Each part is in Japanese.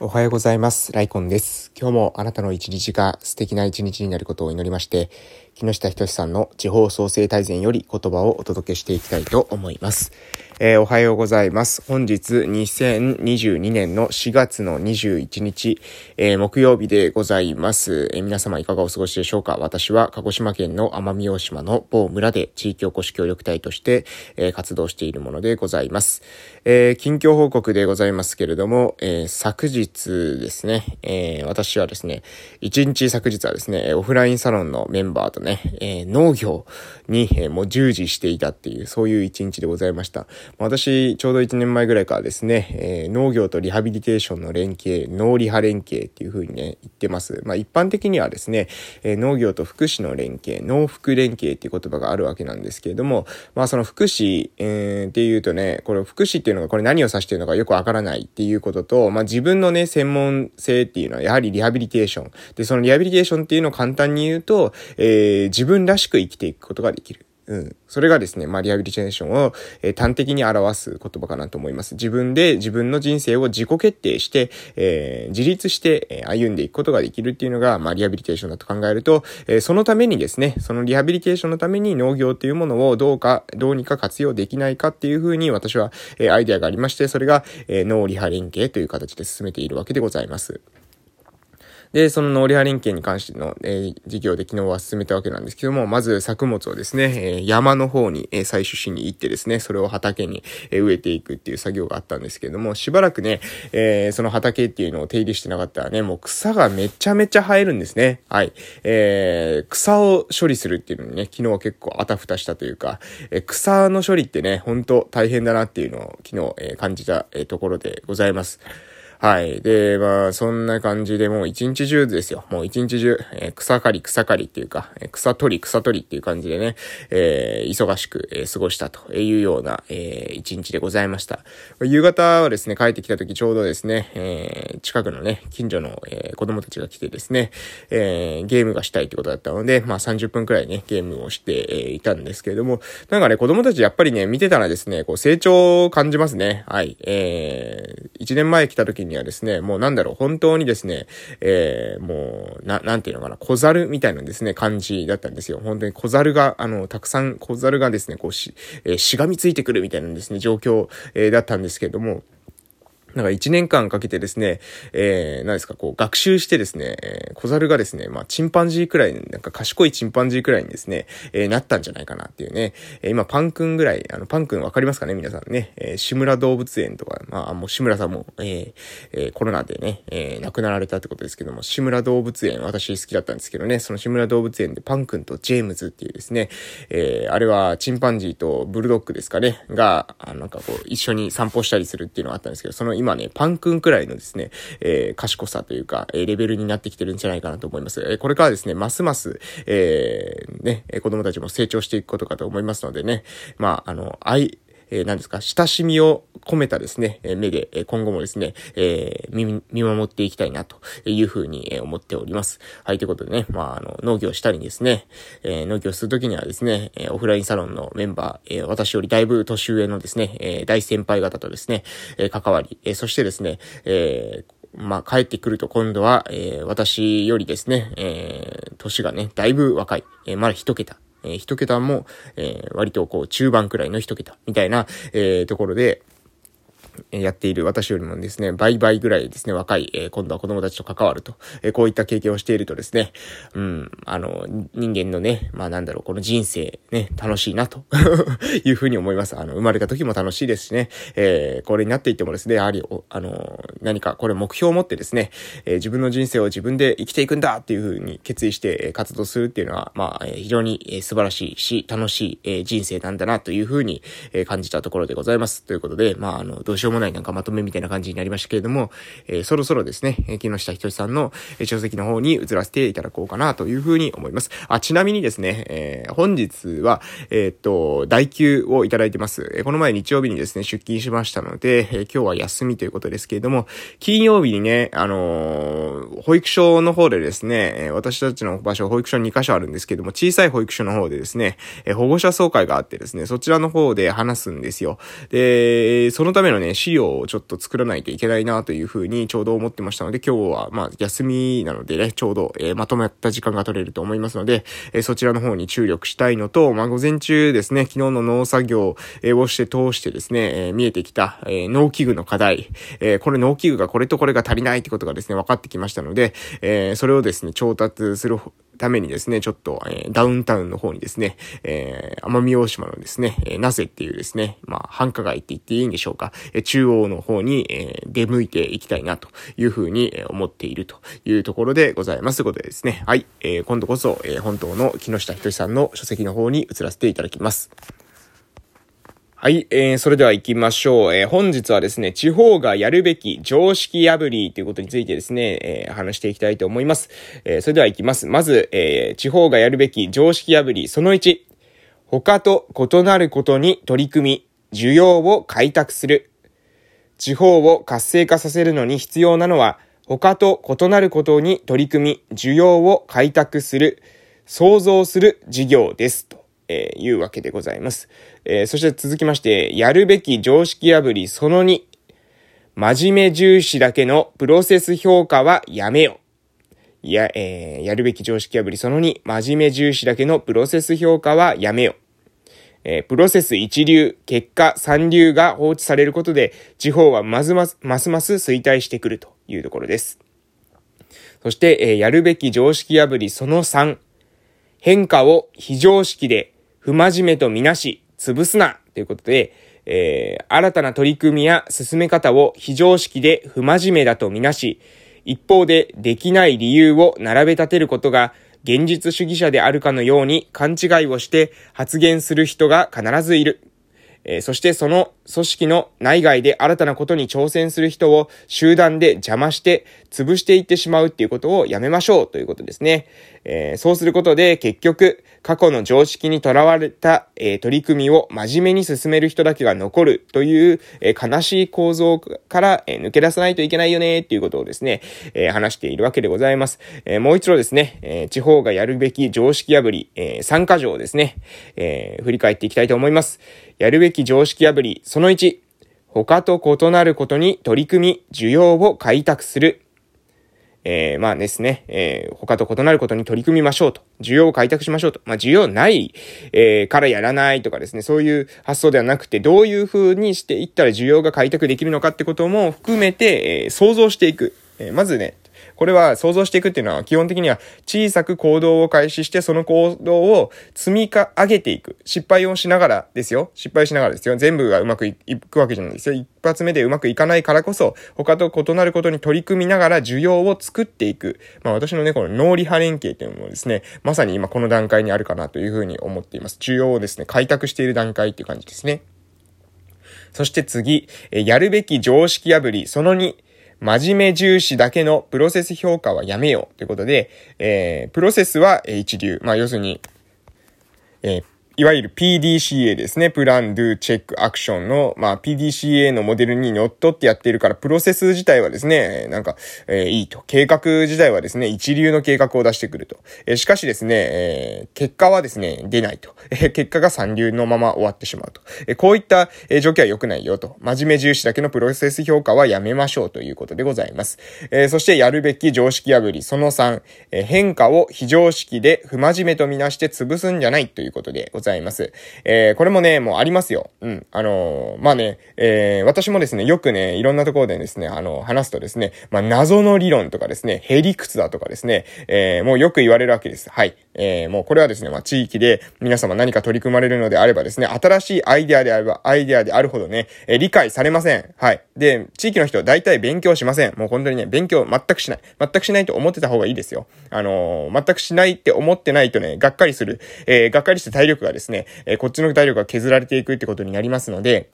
おはようございます。ライコンです。今日もあなたの一日が素敵な一日になることを祈りまして、木下仁さんの地方創生大全より言葉をお届けしていきたいと思います。えー、おはようございます。本日2022年の4月の21日、えー、木曜日でございます、えー、皆様いかがお過ごしでしょうか？私は鹿児島県の奄美大島の某村で地域おこし協力隊として、え活動しているものでございます。え近況報告でございますけれども、え昨日ですね、え私はですね、1日昨日はですね、オフラインサロンのメンバーとね、え農業。に、えもう従事していたっていう、そういう一日でございました。私、ちょうど1年前ぐらいからですね、え、農業とリハビリテーションの連携、農リハ連携っていう風にね、言ってます。まあ一般的にはですね、え、農業と福祉の連携、農福連携っていう言葉があるわけなんですけれども、まあその福祉、えー、っていうとね、これ福祉っていうのがこれ何を指してるのかよくわからないっていうことと、まあ自分のね、専門性っていうのはやはりリハビリテーション。で、そのリハビリテーションっていうのを簡単に言うと、えー、自分らしく生きていくことができる。うん。それがですね、まあ、リハビリテーションを、えー、端的に表す言葉かなと思います。自分で自分の人生を自己決定して、えー、自立して、えー、歩んでいくことができるっていうのが、まあ、リハビリテーションだと考えると、え、そのためにですね、そのリハビリテーションのために農業っていうものをどうか、どうにか活用できないかっていうふうに私は、え、アイデアがありまして、それが、えー、農リハ連携という形で進めているわけでございます。で、その農リ連携に関しての、えー、事業で昨日は進めたわけなんですけども、まず作物をですね、えー、山の方に、えー、採取しに行ってですね、それを畑に、えー、植えていくっていう作業があったんですけども、しばらくね、えー、その畑っていうのを手入れしてなかったらね、もう草がめちゃめちゃ生えるんですね。はい。えー、草を処理するっていうのにね、昨日は結構あたふたしたというか、えー、草の処理ってね、ほんと大変だなっていうのを昨日、えー、感じた、えー、ところでございます。はい。で、まあ、そんな感じでもう一日中ですよ。もう一日中、えー、草刈り草刈りっていうか、え、草取り草取りっていう感じでね、えー、忙しく、え過ごしたというような、え一日でございました。夕方はですね、帰ってきた時ちょうどですね、え近くのね、近所の、え子供たちが来てですね、えゲームがしたいってことだったので、まあ30分くらいね、ゲームをして、えいたんですけれども、なんかね、子供たちやっぱりね、見てたらですね、こう成長を感じますね。はい。えー、1年前来た時ににはですね、もうなんだろう、本当にですね、えー、もう、な、なんていうのかな、小猿みたいなですね、感じだったんですよ。本当に小猿が、あの、たくさん小猿がですね、こうし、えー、しがみついてくるみたいなですね、状況、えー、だったんですけれども、なんか一年間かけてですね、えー、何ですか、こう、学習してですね、えー、小猿がですね、まあ、チンパンジーくらい、なんか賢いチンパンジーくらいにですね、えー、なったんじゃないかなっていうね、えー、今、パンくんぐらい、あの、パンくんわかりますかね皆さんね、えー、志村動物園とか、まあ、もう志村さんも、えー、えー、コロナでね、えー、亡くなられたってことですけども、志村動物園、私好きだったんですけどね、その志村動物園でパンくんとジェームズっていうですね、えー、あれはチンパンジーとブルドッグですかね、が、あなんかこう、一緒に散歩したりするっていうのがあったんですけど、その今ね、パンくんくらいのですね、えー、賢さというか、えー、レベルになってきてるんじゃないかなと思います。えー、これからですね、ますます、えー、ね、子供たちも成長していくことかと思いますのでね、まあ、あの、愛、えー、何ですか、親しみを込めたですね、え目で、え今後もですね、えー、見守っていきたいなというふうに、え思っております。はい、ということでね、まあ、あの、農業したりですね、えー、農業するときにはですね、えオフラインサロンのメンバー、え私よりだいぶ年上のですね、え大先輩方とですね、え関わり、えそしてですね、えまあ、帰ってくると今度は、えー、私よりですね、えー、年がね、だいぶ若い、えー、まだ一桁、えー、一桁も、えー、割とこう中盤くらいの一桁みたいな、えー、ところで、やっている私よりもですね、倍々ぐらいですね、若い、えー、今度は子供たちと関わると、えー、こういった経験をしているとですね、うん、あの、人間のね、まあなんだろう、この人生ね、楽しいなと いうふうに思います。あの、生まれた時も楽しいですしね、えー、これになっていってもですね、やはり、あの、何かこれ目標を持ってですね、えー、自分の人生を自分で生きていくんだっていうふうに決意して、活動するっていうのは、まあ、えー、非常に、え、素晴らしいし、楽しい、えー、人生なんだなというふうに、え、感じたところでございます。ということで、まあ、あの、どうしようももないなんかまとめみたいな感じになりましたけれども、えー、そろそろですね、え、木下ひとしさんの、書籍の方に移らせていただこうかなというふうに思います。あ、ちなみにですね、えー、本日は、えー、っと、代休をいただいてます。えー、この前日曜日にですね、出勤しましたので、えー、今日は休みということですけれども、金曜日にね、あのー、保育所の方でですね、私たちの場所、保育所2カ所あるんですけども、小さい保育所の方でですね、えー、保護者総会があってですね、そちらの方で話すんですよ。で、そのためのね、資料をちょっと作らないといけないなというふうにちょうど思ってましたので、今日はまあ休みなのでね、ちょうど、えー、まとまった時間が取れると思いますので、えー、そちらの方に注力したいのと、まあ午前中ですね、昨日の農作業をして通してですね、えー、見えてきた、えー、農機具の課題、えー、これ農機具がこれとこれが足りないってことがですね、分かってきましたので、えー、それをですね、調達するためにですね、ちょっと、えー、ダウンタウンの方にですね、えー、奄美大島のですね、えー、なぜっていうですね、まあ、繁華街って言っていいんでしょうか、えー、中央の方に、えー、出向いていきたいなというふうに、思っているというところでございます。ということでですね、はい、えー、今度こそ、えー、本当の木下仁さんの書籍の方に移らせていただきます。はい、えー、それでは行きましょう。えー、本日はですね、地方がやるべき常識破りということについてですね、えー、話していきたいと思います。えー、それでは行きます。まず、えー、地方がやるべき常識破り、その1、他と異なることに取り組み、需要を開拓する。地方を活性化させるのに必要なのは、他と異なることに取り組み、需要を開拓する、創造する事業です。と。えー、いうわけでございます。えー、そして続きまして、やるべき常識破りその2。真面目重視だけのプロセス評価はやめよ。や、えー、やるべき常識破りその2。真面目重視だけのプロセス評価はやめよ。えー、プロセス一流、結果三流が放置されることで、地方はますます、ますます衰退してくるというところです。そして、えー、やるべき常識破りその3。変化を非常識で不真面目とみなし、潰すなということで、えー、新たな取り組みや進め方を非常識で不真面目だとみなし、一方でできない理由を並べ立てることが現実主義者であるかのように勘違いをして発言する人が必ずいる。えー、そしてその組織の内外で新たなことに挑戦する人を集団で邪魔して潰していってしまうっていうことをやめましょうということですね。えー、そうすることで結局過去の常識にとらわれた、えー、取り組みを真面目に進める人だけが残るという、えー、悲しい構造から、え抜け出さないといけないよねっていうことをですね、え話しているわけでございます。えもう一度ですね、え地方がやるべき常識破り、え参加条ですね、え振り返っていきたいと思います。やるべき常識破り、その1、他と異なることに取り組み、需要を開拓する。えー、まあですね、えー、他と異なることに取り組みましょうと。需要を開拓しましょうと。まあ、需要ない、えー、からやらないとかですね、そういう発想ではなくて、どういう風にしていったら需要が開拓できるのかってことも含めて、え、想像していく。え、まずね、これは想像していくっていうのは基本的には小さく行動を開始してその行動を積み上げていく。失敗をしながらですよ。失敗しながらですよ。全部がうまくいくわけじゃないですよ。一発目でうまくいかないからこそ他と異なることに取り組みながら需要を作っていく。まあ私のね、この脳理派連携っていうのもですね、まさに今この段階にあるかなというふうに思っています。需要をですね、開拓している段階っていう感じですね。そして次、やるべき常識破り、その2、真面目重視だけのプロセス評価はやめようということで、えー、プロセスは一流。まあ、要するに、えーいわゆる PDCA ですね。プラン、ドゥ、チェック、アクションの、まあ PDCA のモデルにのっとってやっているから、プロセス自体はですね、なんか、えー、いいと。計画自体はですね、一流の計画を出してくると。えー、しかしですね、えー、結果はですね、出ないと。え、結果が三流のまま終わってしまうと。え、こういった、え、状況は良くないよと。真面目重視だけのプロセス評価はやめましょうということでございます。え、そしてやるべき常識破り、その3、え、変化を非常識で不真面目とみなして潰すんじゃないということでございます。ざいます。えー、これもね、もうありますよ。うん。あのー、まあね、えー、私もですね、よくね、いろんなところでですね、あの、話すとですね、まあ、謎の理論とかですね、ヘリクツだとかですね、えー、もうよく言われるわけです。はい。えー、もうこれはですね、まあ、地域で皆様何か取り組まれるのであればですね、新しいアイデアであれば、アイデアであるほどね、えー、理解されません。はい。で、地域の人は大体勉強しません。もう本当にね、勉強全くしない。全くしないと思ってた方がいいですよ。あのー、全くしないって思ってないとね、がっかりする。えー、がっかりして体力がですね、ですねえ、こっちの体力が削られていくってことになりますので、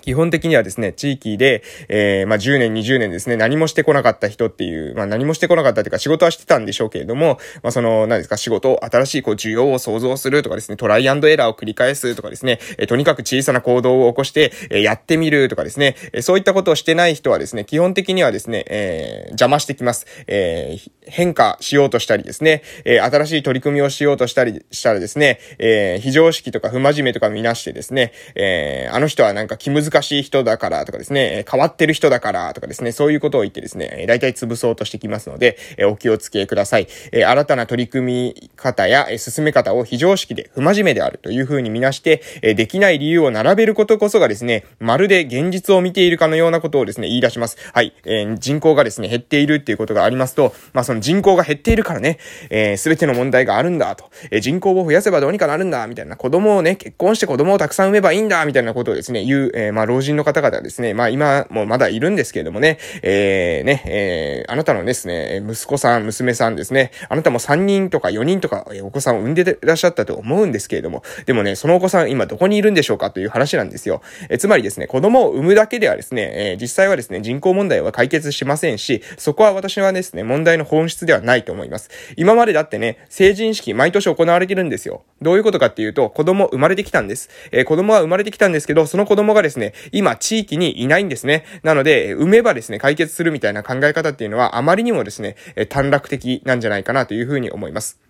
基本的にはですね、地域で、えー、まあ、10年、20年ですね、何もしてこなかった人っていう、まあ、何もしてこなかったっていうか仕事はしてたんでしょうけれども、まあ、その、何ですか、仕事を、新しいこう、需要を創造するとかですね、トライアンドエラーを繰り返すとかですね、えー、とにかく小さな行動を起こして、えー、やってみるとかですね、えー、そういったことをしてない人はですね、基本的にはですね、えー、邪魔してきます。えー、変化しようとしたりですね、え、新しい取り組みをしようとしたりしたらですね、え、非常識とか不真面目とか見なしてですね、え、あの人はなんか気難しい人だからとかですね、変わってる人だからとかですね、そういうことを言ってですね、大体潰そうとしてきますので、えお気をつけください。え新たな取り組み方や進め方を非常識で不真面目であるというふうに見なして、えできない理由を並べることこそがですね、まるで現実を見ているかのようなことをですね、言い出します。はい。えー、人口がですね、減っているっていうことがありますと、まあその人口が減っているからね、えー、ての問題があるんだと、えー、人口を増やせばどうにかなるんだ、みたいな、子供をね、結婚して子供をたくさん産めばいいんだ、みたいなことをですね、言う、えー、まあ老人の方々ですね、まあ今もまだいるんですけれどもね、えー、ね、えー、あなたのですね、息子さん、娘さんですね、あなたも3人とか4人とか、お子さんを産んでらっしゃったと思うんですけれども、でもね、そのお子さん今どこにいるんでしょうかという話なんですよ。えつまりですね、子供を産むだけではですね、えー、実際はですね、人口問題は解決しませんし、そこは私はですね、問題の本質ではないと思います。今までだってね、成人式毎年行われてるんですよ。どういうことかっていうと、子供生まれてきたんです。えー、子供は生まれてきたんですけど、その子供がですね、今地域にいないんですね。なので、産めばですね、解決するみたいな考え方っていうのは、あまりにもですねえ、短絡的なんじゃないかなというふうに思います。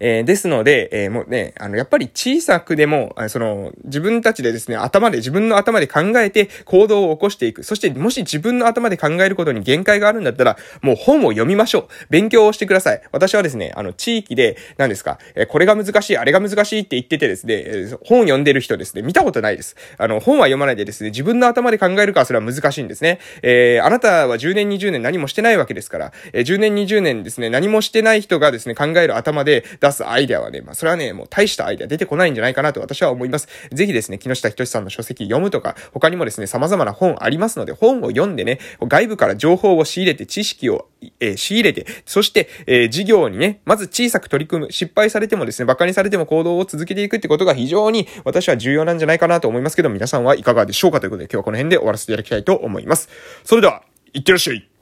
えー、ですので、えー、もうね、あの、やっぱり小さくでも、その、自分たちでですね、頭で、自分の頭で考えて行動を起こしていく。そして、もし自分の頭で考えることに限界があるんだったら、もう本を読みましょう。勉強をしてください。私はですね、あの、地域で、何ですか、えー、これが難しい、あれが難しいって言っててですね、本読んでる人ですね、見たことないです。あの、本は読まないでですね、自分の頭で考えるかそれは難しいんですね。えー、あなたは10年、20年何もしてないわけですから、えー、10年、20年ですね、何もしてない人がですね、考える頭で出すアイデアはね、まあ、それはね、もう大したアイデア出てこないんじゃないかなと私は思います。ぜひですね、木下仁さんの書籍読むとか、他にもですね、様々な本ありますので、本を読んでね、外部から情報を仕入れて、知識を、えー、仕入れて、そして、えー、事業にね、まず小さく取り組む、失敗されてもですね、馬鹿にされても行動を続けていくってことが非常に私は重要なんじゃないかなと思いますけど、皆さんはいかがでしょうかということで、今日はこの辺で終わらせていただきたいと思います。それでは、いってらっしゃい